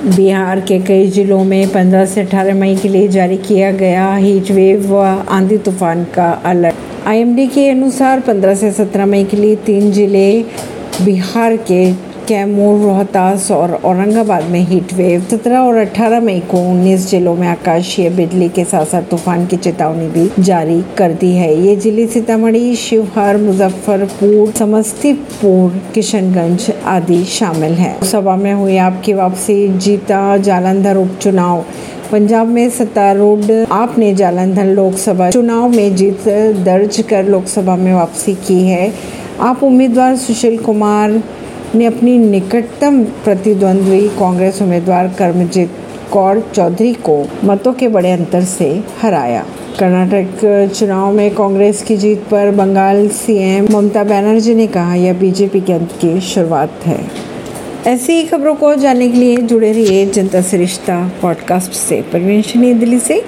बिहार के कई जिलों में 15 से 18 मई के लिए जारी किया गया हीट वेव व आंधी तूफ़ान का अलर्ट। आईएमडी के अनुसार 15 से 17 मई के लिए तीन ज़िले बिहार के कैमूर, रोहतास और औरंगाबाद में हीट वेव सत्रह और 18 मई को 19 जिलों में आकाशीय बिजली के साथ साथ तूफ़ान की चेतावनी भी जारी कर दी है। ये ज़िले सीतामढ़ी, शिवहर, मुजफ्फरपुर, समस्तीपुर, किशनगंज आदि शामिल है। सभा में हुई आपकी वापसी, जीता जालंधर उपचुनाव। पंजाब में सत्तारूढ़, आपने जालंधर लोकसभा चुनाव में जीत दर्ज कर लोकसभा में वापसी की है। आप उम्मीदवार सुशील कुमार ने अपनी निकटतम प्रतिद्वंद्वी कांग्रेस उम्मीदवार कर्मजीत कौर चौधरी को मतों के बड़े अंतर से हराया। कर्नाटक चुनाव में कांग्रेस की जीत पर बंगाल सीएम ममता बनर्जी ने कहा, यह बीजेपी के अंत की शुरुआत है। ऐसी ही खबरों को जानने के लिए जुड़े रहिए जनता से रिश्ता पॉडकास्ट से। परवीन दिल्ली से।